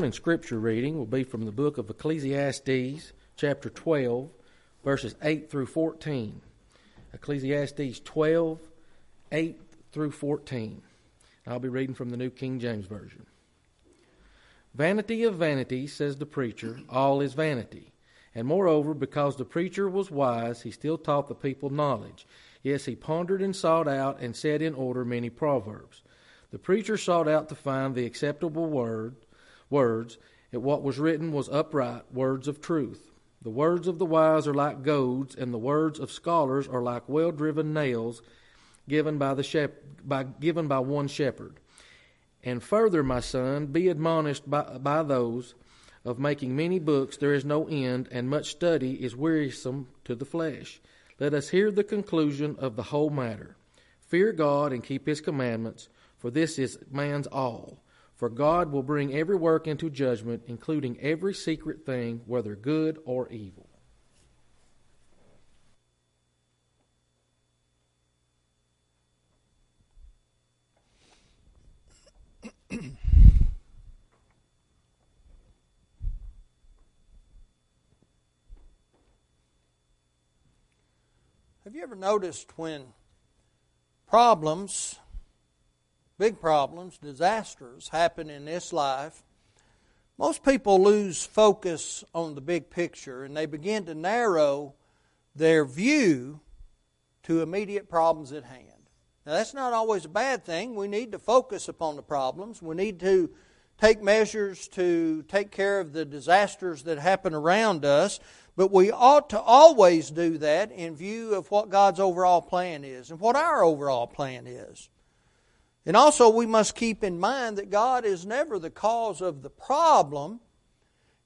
And scripture reading will be from the book of Ecclesiastes, chapter 12, verses 8 through 14. Ecclesiastes 12, 8 through 14. I'll be reading from the New King James Version. Vanity of vanities, says the preacher, all is vanity. And moreover, because the preacher was wise, he still taught the people knowledge. Yes, he pondered and sought out and set in order many proverbs. The preacher sought out to find the acceptable word words, and what was written was upright, words of truth. The words of the wise are like goads, and the words of scholars are like well driven nails given by, the shep- by, given by one shepherd. And further, my son, be admonished by, by those of making many books there is no end, and much study is wearisome to the flesh. Let us hear the conclusion of the whole matter. Fear God and keep his commandments, for this is man's all. For God will bring every work into judgment, including every secret thing, whether good or evil. Have you ever noticed when problems big problems, disasters happen in this life, most people lose focus on the big picture and they begin to narrow their view to immediate problems at hand. Now, that's not always a bad thing. We need to focus upon the problems. We need to take measures to take care of the disasters that happen around us. But we ought to always do that in view of what God's overall plan is and what our overall plan is. And also, we must keep in mind that God is never the cause of the problem.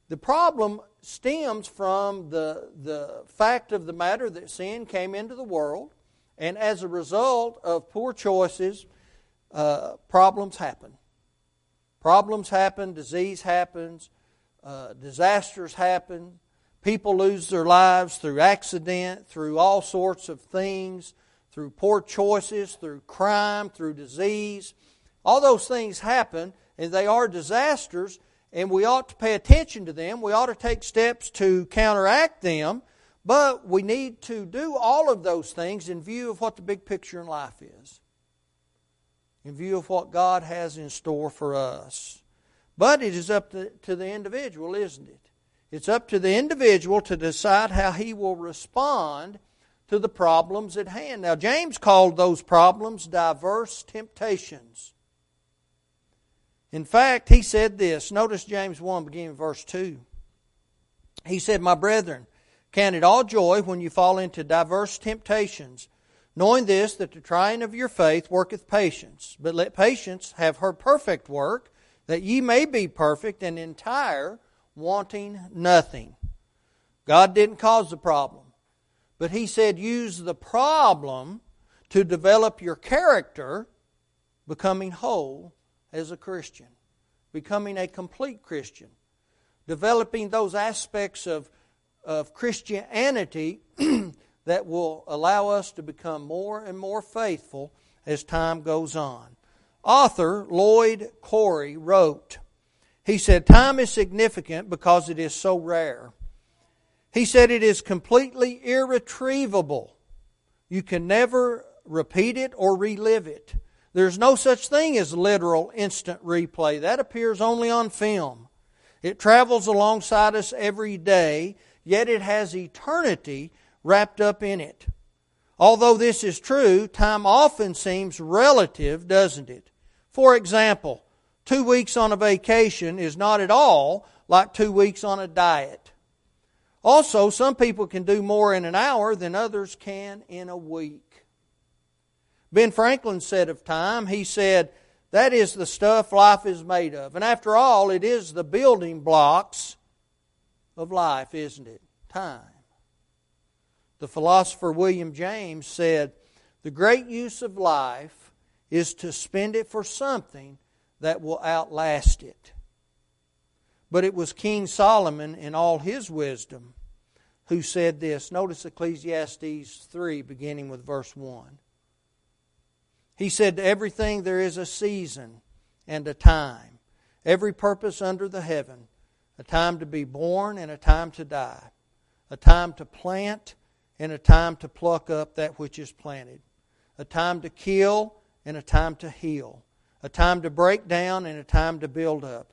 The problem stems from the, the fact of the matter that sin came into the world, and as a result of poor choices, uh, problems happen. Problems happen, disease happens, uh, disasters happen, people lose their lives through accident, through all sorts of things through poor choices, through crime, through disease. All those things happen, and they are disasters, and we ought to pay attention to them. We ought to take steps to counteract them, but we need to do all of those things in view of what the big picture in life is, in view of what God has in store for us. But it is up to, to the individual, isn't it? It's up to the individual to decide how he will respond to the problems at hand. Now, James called those problems diverse temptations. In fact, he said this. Notice James 1, beginning verse 2. He said, My brethren, count it all joy when you fall into diverse temptations, knowing this, that the trying of your faith worketh patience. But let patience have her perfect work, that ye may be perfect and entire, wanting nothing. God didn't cause the problem. But he said use the problem to develop your character, becoming whole as a Christian, becoming a complete Christian, developing those aspects of, of Christianity that will allow us to become more and more faithful as time goes on. Author Lloyd Cory wrote, he said, Time is significant because it is so rare. He said it is completely irretrievable. You can never repeat it or relive it. There's no such thing as literal instant replay. That appears only on film. It travels alongside us every day, yet it has eternity wrapped up in it. Although this is true, time often seems relative, doesn't it? For example, two weeks on a vacation is not at all like two weeks on a diet. Also, some people can do more in an hour than others can in a week. Ben Franklin said of time, he said, that is the stuff life is made of. And after all, it is the building blocks of life, isn't it? Time. The philosopher William James said, the great use of life is to spend it for something that will outlast it. But it was King Solomon, in all his wisdom, who said this. Notice Ecclesiastes 3, beginning with verse 1. He said, To everything there is a season and a time, every purpose under the heaven, a time to be born and a time to die, a time to plant and a time to pluck up that which is planted, a time to kill and a time to heal, a time to break down and a time to build up,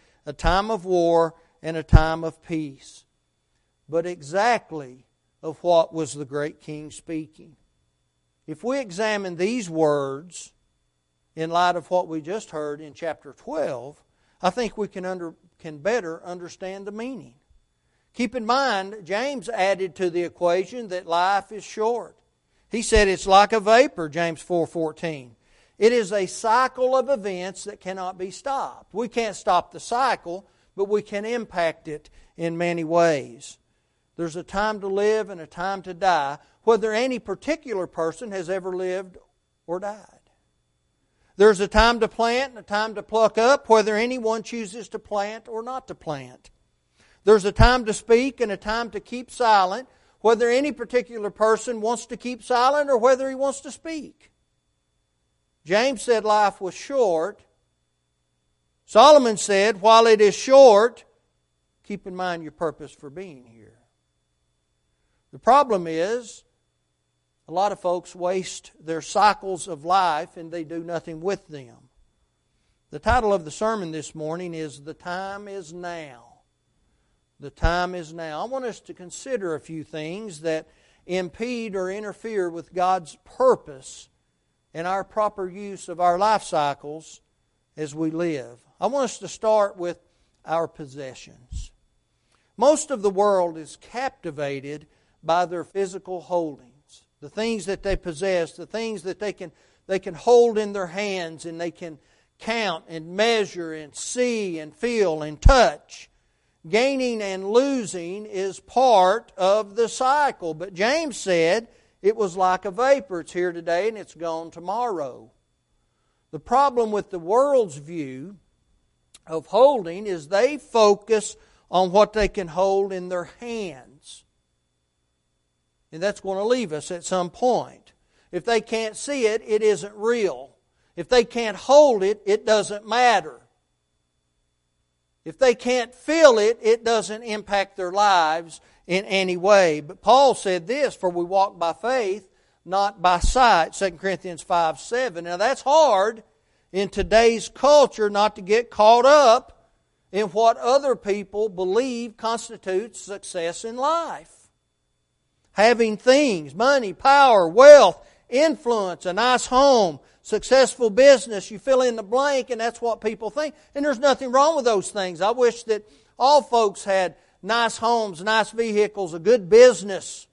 a time of war and a time of peace. But exactly of what was the great king speaking? If we examine these words in light of what we just heard in chapter 12, I think we can, under, can better understand the meaning. Keep in mind, James added to the equation that life is short. He said it's like a vapor, James 4:14. It is a cycle of events that cannot be stopped. We can't stop the cycle, but we can impact it in many ways. There's a time to live and a time to die, whether any particular person has ever lived or died. There's a time to plant and a time to pluck up, whether anyone chooses to plant or not to plant. There's a time to speak and a time to keep silent, whether any particular person wants to keep silent or whether he wants to speak. James said life was short. Solomon said, while it is short, keep in mind your purpose for being here. The problem is, a lot of folks waste their cycles of life and they do nothing with them. The title of the sermon this morning is The Time is Now. The time is now. I want us to consider a few things that impede or interfere with God's purpose and our proper use of our life cycles as we live. I want us to start with our possessions. Most of the world is captivated by their physical holdings, the things that they possess, the things that they can, they can hold in their hands and they can count and measure and see and feel and touch. Gaining and losing is part of the cycle. But James said it was like a vapor. It's here today and it's gone tomorrow. The problem with the world's view of holding is they focus on what they can hold in their hands. And that's going to leave us at some point. If they can't see it, it isn't real. If they can't hold it, it doesn't matter. If they can't feel it, it doesn't impact their lives in any way. But Paul said this, for we walk by faith, not by sight. 2 Corinthians 5 7. Now that's hard in today's culture not to get caught up in what other people believe constitutes success in life having things, money, power, wealth, influence, a nice home, successful business. You fill in the blank, and that's what people think. And there's nothing wrong with those things. I wish that all folks had nice homes, nice vehicles, a good business.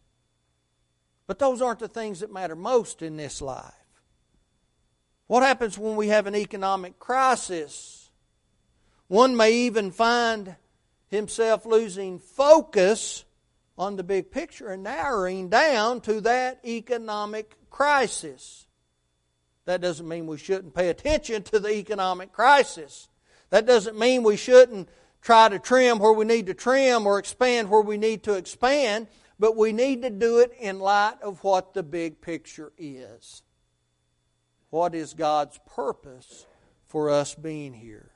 But those aren't the things that matter most in this life. What happens when we have an economic crisis? One may even find himself losing focus on the big picture and narrowing down to that economic crisis. That doesn't mean we shouldn't pay attention to the economic crisis. That doesn't mean we shouldn't try to trim where we need to trim or expand where we need to expand, but we need to do it in light of what the big picture is. What is God's purpose for us being here?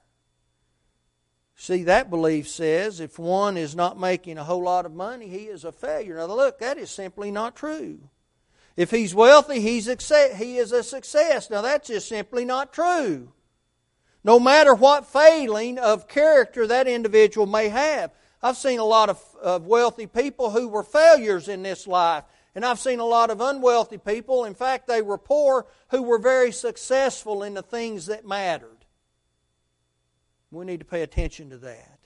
See, that belief says if one is not making a whole lot of money, he is a failure. Now, look, that is simply not true. If he's wealthy, he's he is a success. Now, that's just simply not true. No matter what failing of character that individual may have. I've seen a lot of, of wealthy people who were failures in this life. And I've seen a lot of unwealthy people, in fact, they were poor, who were very successful in the things that mattered. We need to pay attention to that.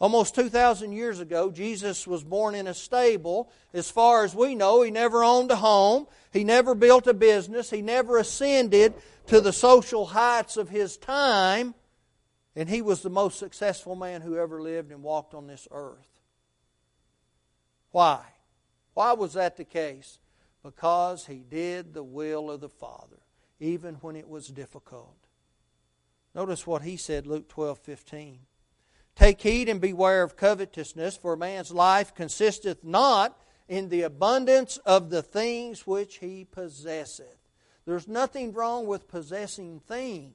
Almost 2,000 years ago, Jesus was born in a stable. As far as we know, he never owned a home. He never built a business. He never ascended to the social heights of his time. And he was the most successful man who ever lived and walked on this earth. Why? Why was that the case? Because he did the will of the Father, even when it was difficult. Notice what he said, Luke 12 15. Take heed and beware of covetousness, for man's life consisteth not in the abundance of the things which he possesseth. There's nothing wrong with possessing things.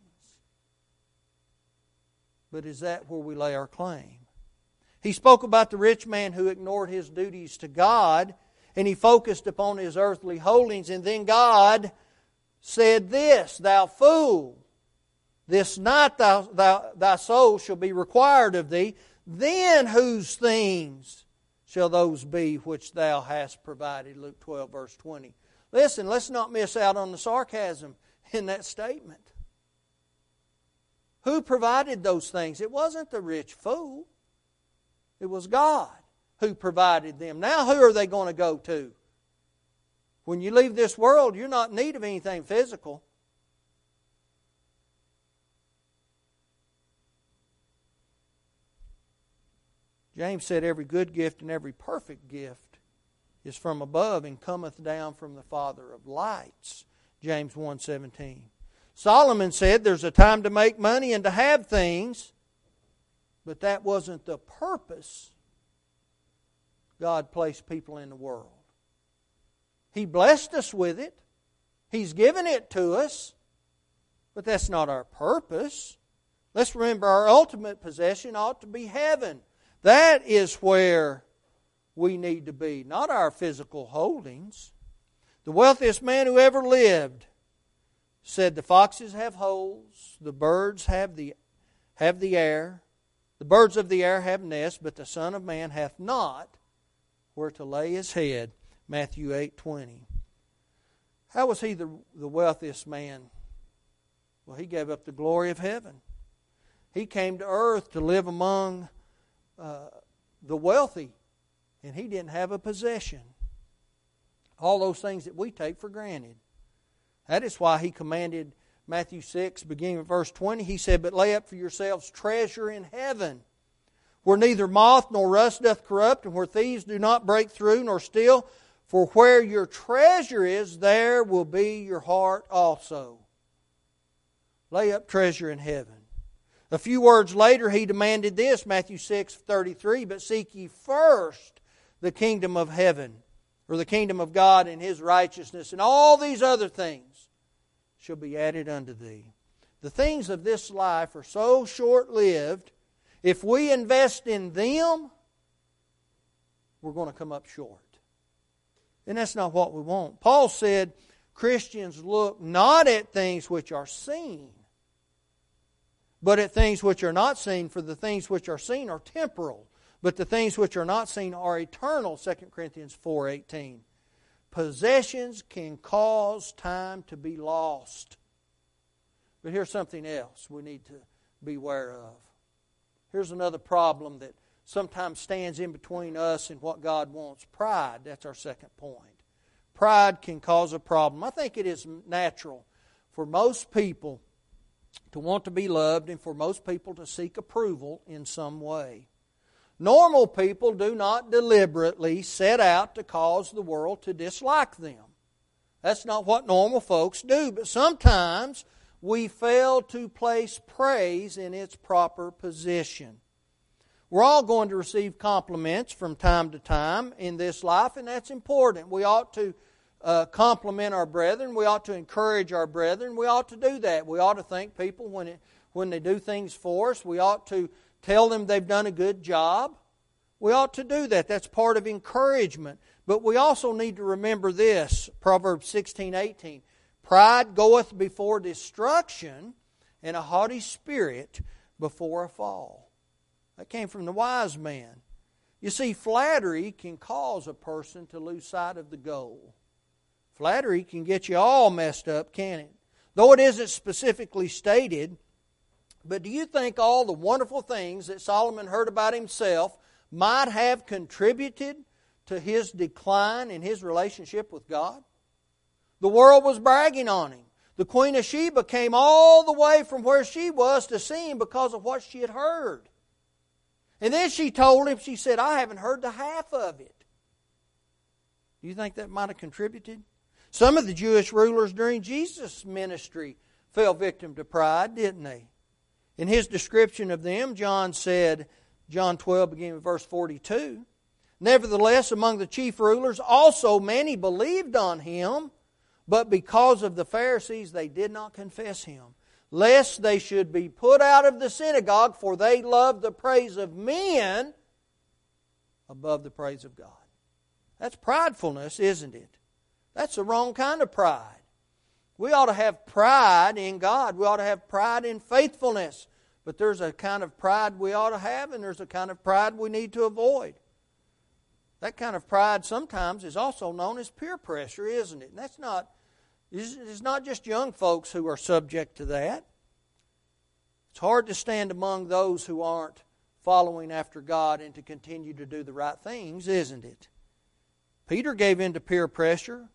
But is that where we lay our claim? He spoke about the rich man who ignored his duties to God and he focused upon his earthly holdings. And then God said this Thou fool, this night thou, thy soul shall be required of thee. Then whose things shall those be which thou hast provided? Luke 12, verse 20. Listen, let's not miss out on the sarcasm in that statement. Who provided those things? It wasn't the rich fool, it was God who provided them. Now, who are they going to go to? When you leave this world, you're not in need of anything physical. James said, Every good gift and every perfect gift is from above and cometh down from the Father of lights. James 1:17. Solomon said there's a time to make money and to have things, but that wasn't the purpose God placed people in the world. He blessed us with it. He's given it to us, but that's not our purpose. Let's remember our ultimate possession ought to be heaven. That is where we need to be, not our physical holdings. The wealthiest man who ever lived said, The foxes have holes, the birds have the, have the air, the birds of the air have nests, but the Son of Man hath not where to lay his head. Matthew eight twenty. How was he the, the wealthiest man? Well, he gave up the glory of heaven. He came to earth to live among uh, the wealthy, and he didn't have a possession. All those things that we take for granted. That is why he commanded Matthew 6, beginning at verse 20, he said, But lay up for yourselves treasure in heaven, where neither moth nor rust doth corrupt, and where thieves do not break through nor steal. For where your treasure is, there will be your heart also. Lay up treasure in heaven. A few words later, he demanded this Matthew 6 33, but seek ye first the kingdom of heaven, or the kingdom of God and his righteousness, and all these other things shall be added unto thee. The things of this life are so short lived, if we invest in them, we're going to come up short. And that's not what we want. Paul said Christians look not at things which are seen but at things which are not seen, for the things which are seen are temporal, but the things which are not seen are eternal. 2 Corinthians 4:18. Possessions can cause time to be lost. But here's something else we need to beware of. Here's another problem that sometimes stands in between us and what God wants. Pride, that's our second point. Pride can cause a problem. I think it is natural for most people to want to be loved and for most people to seek approval in some way. Normal people do not deliberately set out to cause the world to dislike them. That's not what normal folks do, but sometimes we fail to place praise in its proper position. We're all going to receive compliments from time to time in this life, and that's important. We ought to uh, compliment our brethren. We ought to encourage our brethren. We ought to do that. We ought to thank people when, it, when they do things for us. We ought to tell them they've done a good job. We ought to do that. That's part of encouragement. But we also need to remember this Proverbs 16 18. Pride goeth before destruction, and a haughty spirit before a fall. That came from the wise man. You see, flattery can cause a person to lose sight of the goal. Flattery can get you all messed up, can it? Though it isn't specifically stated, but do you think all the wonderful things that Solomon heard about himself might have contributed to his decline in his relationship with God? The world was bragging on him. The Queen of Sheba came all the way from where she was to see him because of what she had heard. And then she told him, she said, I haven't heard the half of it. Do you think that might have contributed? Some of the Jewish rulers during Jesus' ministry fell victim to pride, didn't they? In his description of them, John said, John 12, beginning with verse 42, Nevertheless, among the chief rulers also many believed on him, but because of the Pharisees they did not confess him, lest they should be put out of the synagogue, for they loved the praise of men above the praise of God. That's pridefulness, isn't it? That's the wrong kind of pride. We ought to have pride in God. We ought to have pride in faithfulness. But there's a kind of pride we ought to have, and there's a kind of pride we need to avoid. That kind of pride sometimes is also known as peer pressure, isn't it? And that's not, it's not just young folks who are subject to that. It's hard to stand among those who aren't following after God and to continue to do the right things, isn't it? Peter gave in to peer pressure.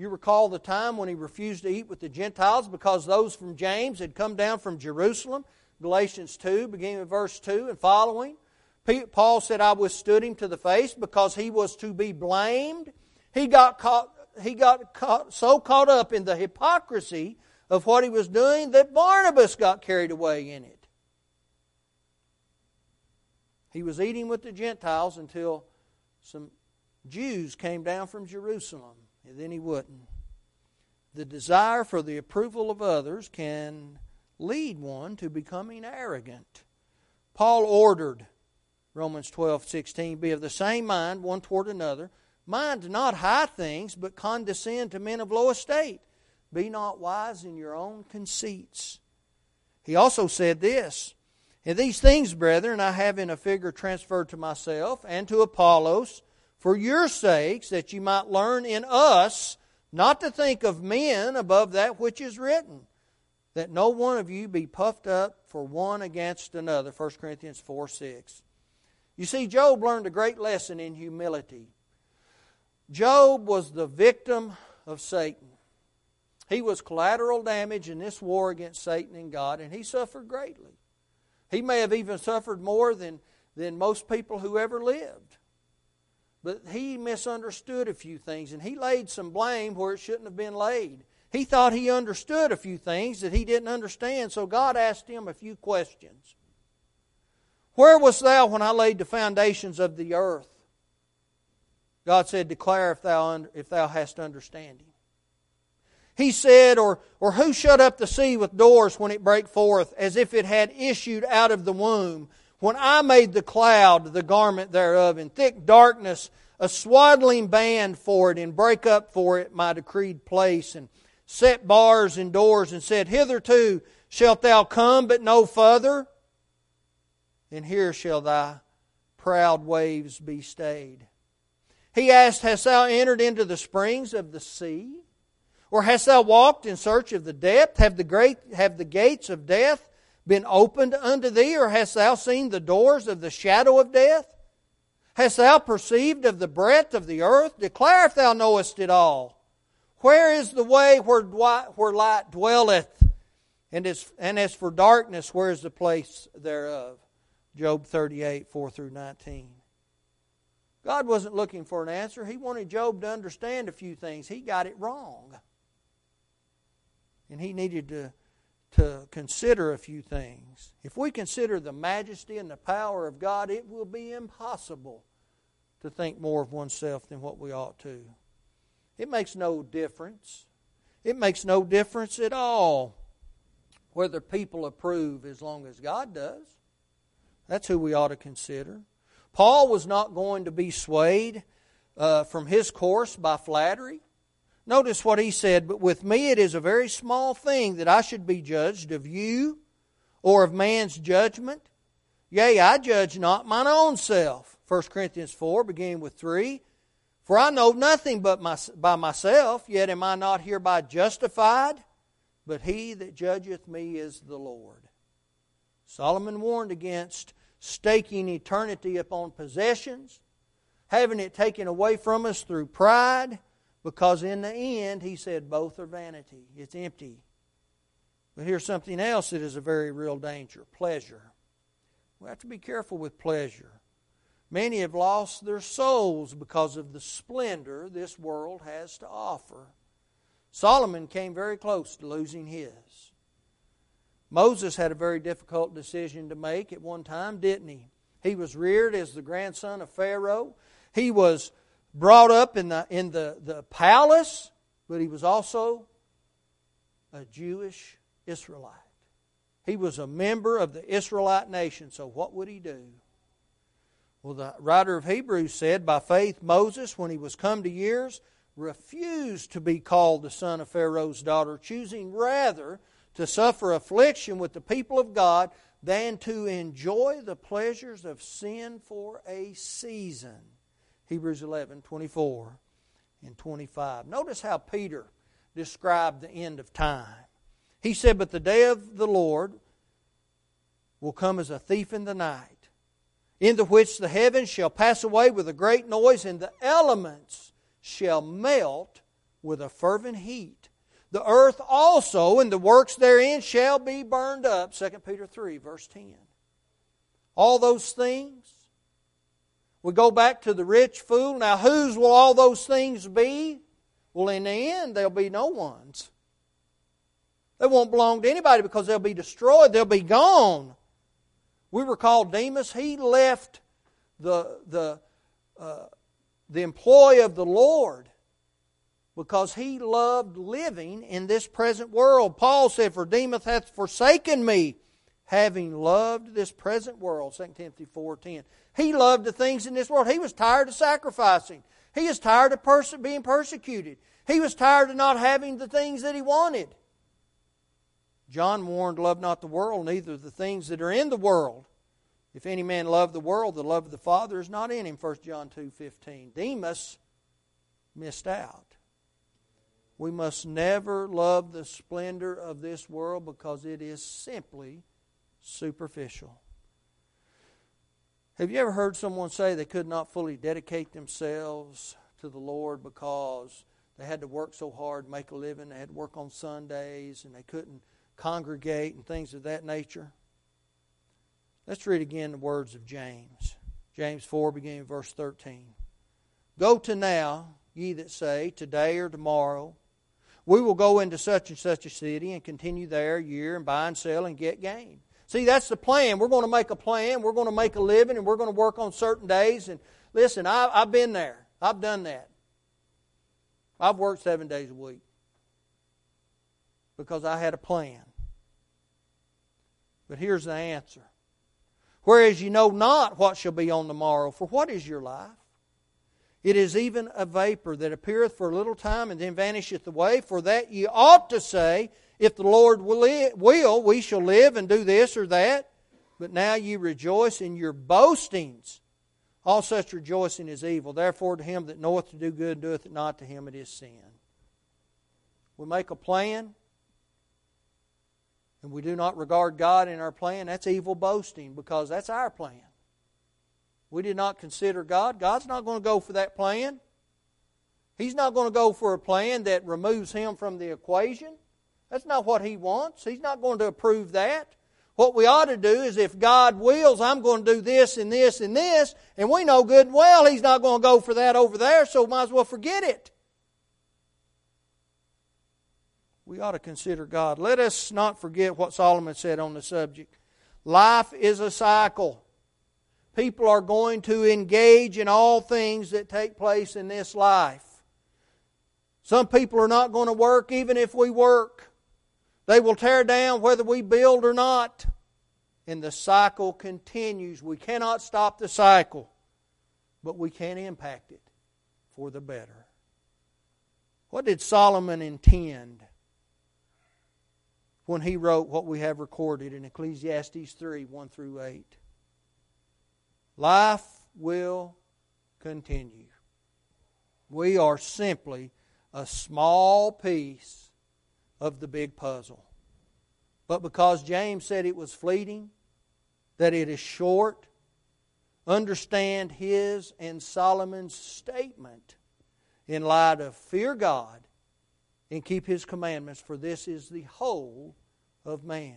You recall the time when he refused to eat with the Gentiles because those from James had come down from Jerusalem. Galatians 2, beginning with verse 2 and following. Paul said, I withstood him to the face because he was to be blamed. He got, caught, he got caught, so caught up in the hypocrisy of what he was doing that Barnabas got carried away in it. He was eating with the Gentiles until some Jews came down from Jerusalem, and then he wouldn't. The desire for the approval of others can lead one to becoming arrogant. Paul ordered Romans 12:16 be of the same mind one toward another. Mind not high things, but condescend to men of low estate. Be not wise in your own conceits. He also said this And these things, brethren, I have in a figure transferred to myself and to Apollos, for your sakes, that ye might learn in us not to think of men above that which is written, that no one of you be puffed up for one against another. 1 Corinthians 4 6. You see, Job learned a great lesson in humility. Job was the victim of Satan. He was collateral damage in this war against Satan and God, and he suffered greatly. He may have even suffered more than, than most people who ever lived. But he misunderstood a few things, and he laid some blame where it shouldn't have been laid. He thought he understood a few things that he didn't understand, so God asked him a few questions. Where wast thou when I laid the foundations of the earth? God said, Declare if thou, if thou hast understanding. He said, or, or who shut up the sea with doors when it brake forth, as if it had issued out of the womb? When I made the cloud, the garment thereof, in thick darkness, a swaddling band for it, and break up for it my decreed place, and set bars and doors, and said, Hitherto shalt thou come, but no further and here shall thy proud waves be stayed. He asked, Hast thou entered into the springs of the sea? Or hast thou walked in search of the depth? Have the, great, have the gates of death been opened unto thee? Or hast thou seen the doors of the shadow of death? Hast thou perceived of the breadth of the earth? Declare if thou knowest it all. Where is the way where, where light dwelleth? And as, and as for darkness, where is the place thereof? Job 38, 4 through 19. God wasn't looking for an answer. He wanted Job to understand a few things. He got it wrong. And he needed to, to consider a few things. If we consider the majesty and the power of God, it will be impossible to think more of oneself than what we ought to. It makes no difference. It makes no difference at all whether people approve as long as God does. That's who we ought to consider. Paul was not going to be swayed uh, from his course by flattery. Notice what he said, but with me it is a very small thing that I should be judged of you or of man's judgment. Yea, I judge not mine own self. 1 Corinthians 4, beginning with 3. For I know nothing but my, by myself, yet am I not hereby justified, but he that judgeth me is the Lord. Solomon warned against staking eternity upon possessions, having it taken away from us through pride, because in the end, he said, both are vanity. It's empty. But here's something else that is a very real danger pleasure. We have to be careful with pleasure. Many have lost their souls because of the splendor this world has to offer. Solomon came very close to losing his. Moses had a very difficult decision to make at one time, didn't he? He was reared as the grandson of Pharaoh. He was brought up in the, in the, the palace, but he was also a Jewish Israelite. He was a member of the Israelite nation, so what would he do? Well, the writer of Hebrews said, By faith, Moses, when he was come to years, refused to be called the son of Pharaoh's daughter, choosing rather to suffer affliction with the people of God than to enjoy the pleasures of sin for a season. Hebrews 11 24 and 25. Notice how Peter described the end of time. He said, But the day of the Lord will come as a thief in the night, in the which the heavens shall pass away with a great noise, and the elements shall melt with a fervent heat. The earth also and the works therein shall be burned up. 2 Peter 3, verse 10. All those things. We go back to the rich fool. Now, whose will all those things be? Well, in the end, there'll be no one's. They won't belong to anybody because they'll be destroyed, they'll be gone. We were called Demas. He left the, the, uh, the employ of the Lord because he loved living in this present world. Paul said, For Demas hath forsaken me, having loved this present world. 2 Timothy 4.10. He loved the things in this world. He was tired of sacrificing. He was tired of being persecuted. He was tired of not having the things that he wanted. John warned, Love not the world, neither the things that are in the world. If any man love the world, the love of the Father is not in him. 1 John 2.15. Demas missed out. We must never love the splendor of this world because it is simply superficial. Have you ever heard someone say they could not fully dedicate themselves to the Lord because they had to work so hard, make a living, they had to work on Sundays, and they couldn't congregate and things of that nature? Let's read again the words of James. James 4, beginning verse 13. Go to now, ye that say, today or tomorrow, we will go into such and such a city and continue there a year and buy and sell and get gain. See, that's the plan. We're going to make a plan. We're going to make a living and we're going to work on certain days. And listen, I, I've been there. I've done that. I've worked seven days a week because I had a plan. But here's the answer. Whereas you know not what shall be on the morrow, for what is your life? It is even a vapor that appeareth for a little time and then vanisheth away. For that ye ought to say, If the Lord will, we shall live and do this or that. But now ye rejoice in your boastings. All such rejoicing is evil. Therefore, to him that knoweth to do good doeth it not, to him it is sin. We make a plan, and we do not regard God in our plan. That's evil boasting because that's our plan. We did not consider God. God's not going to go for that plan. He's not going to go for a plan that removes him from the equation. That's not what he wants. He's not going to approve that. What we ought to do is if God wills, I'm going to do this and this and this, and we know good and well he's not going to go for that over there, so might as well forget it. We ought to consider God. Let us not forget what Solomon said on the subject. Life is a cycle people are going to engage in all things that take place in this life. Some people are not going to work even if we work. They will tear down whether we build or not. And the cycle continues. We cannot stop the cycle, but we can impact it for the better. What did Solomon intend when he wrote what we have recorded in Ecclesiastes 3 1 through 8? Life will continue. We are simply a small piece of the big puzzle. But because James said it was fleeting, that it is short, understand his and Solomon's statement in light of fear God and keep his commandments, for this is the whole of man.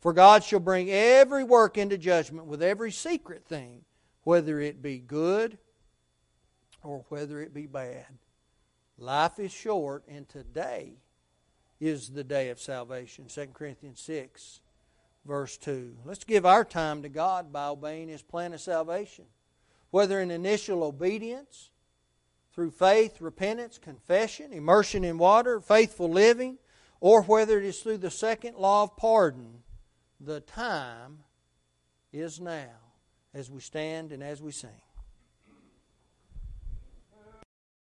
For God shall bring every work into judgment with every secret thing, whether it be good or whether it be bad. Life is short, and today is the day of salvation. 2 Corinthians 6, verse 2. Let's give our time to God by obeying His plan of salvation. Whether in initial obedience, through faith, repentance, confession, immersion in water, faithful living, or whether it is through the second law of pardon, the time is now as we stand and as we sing.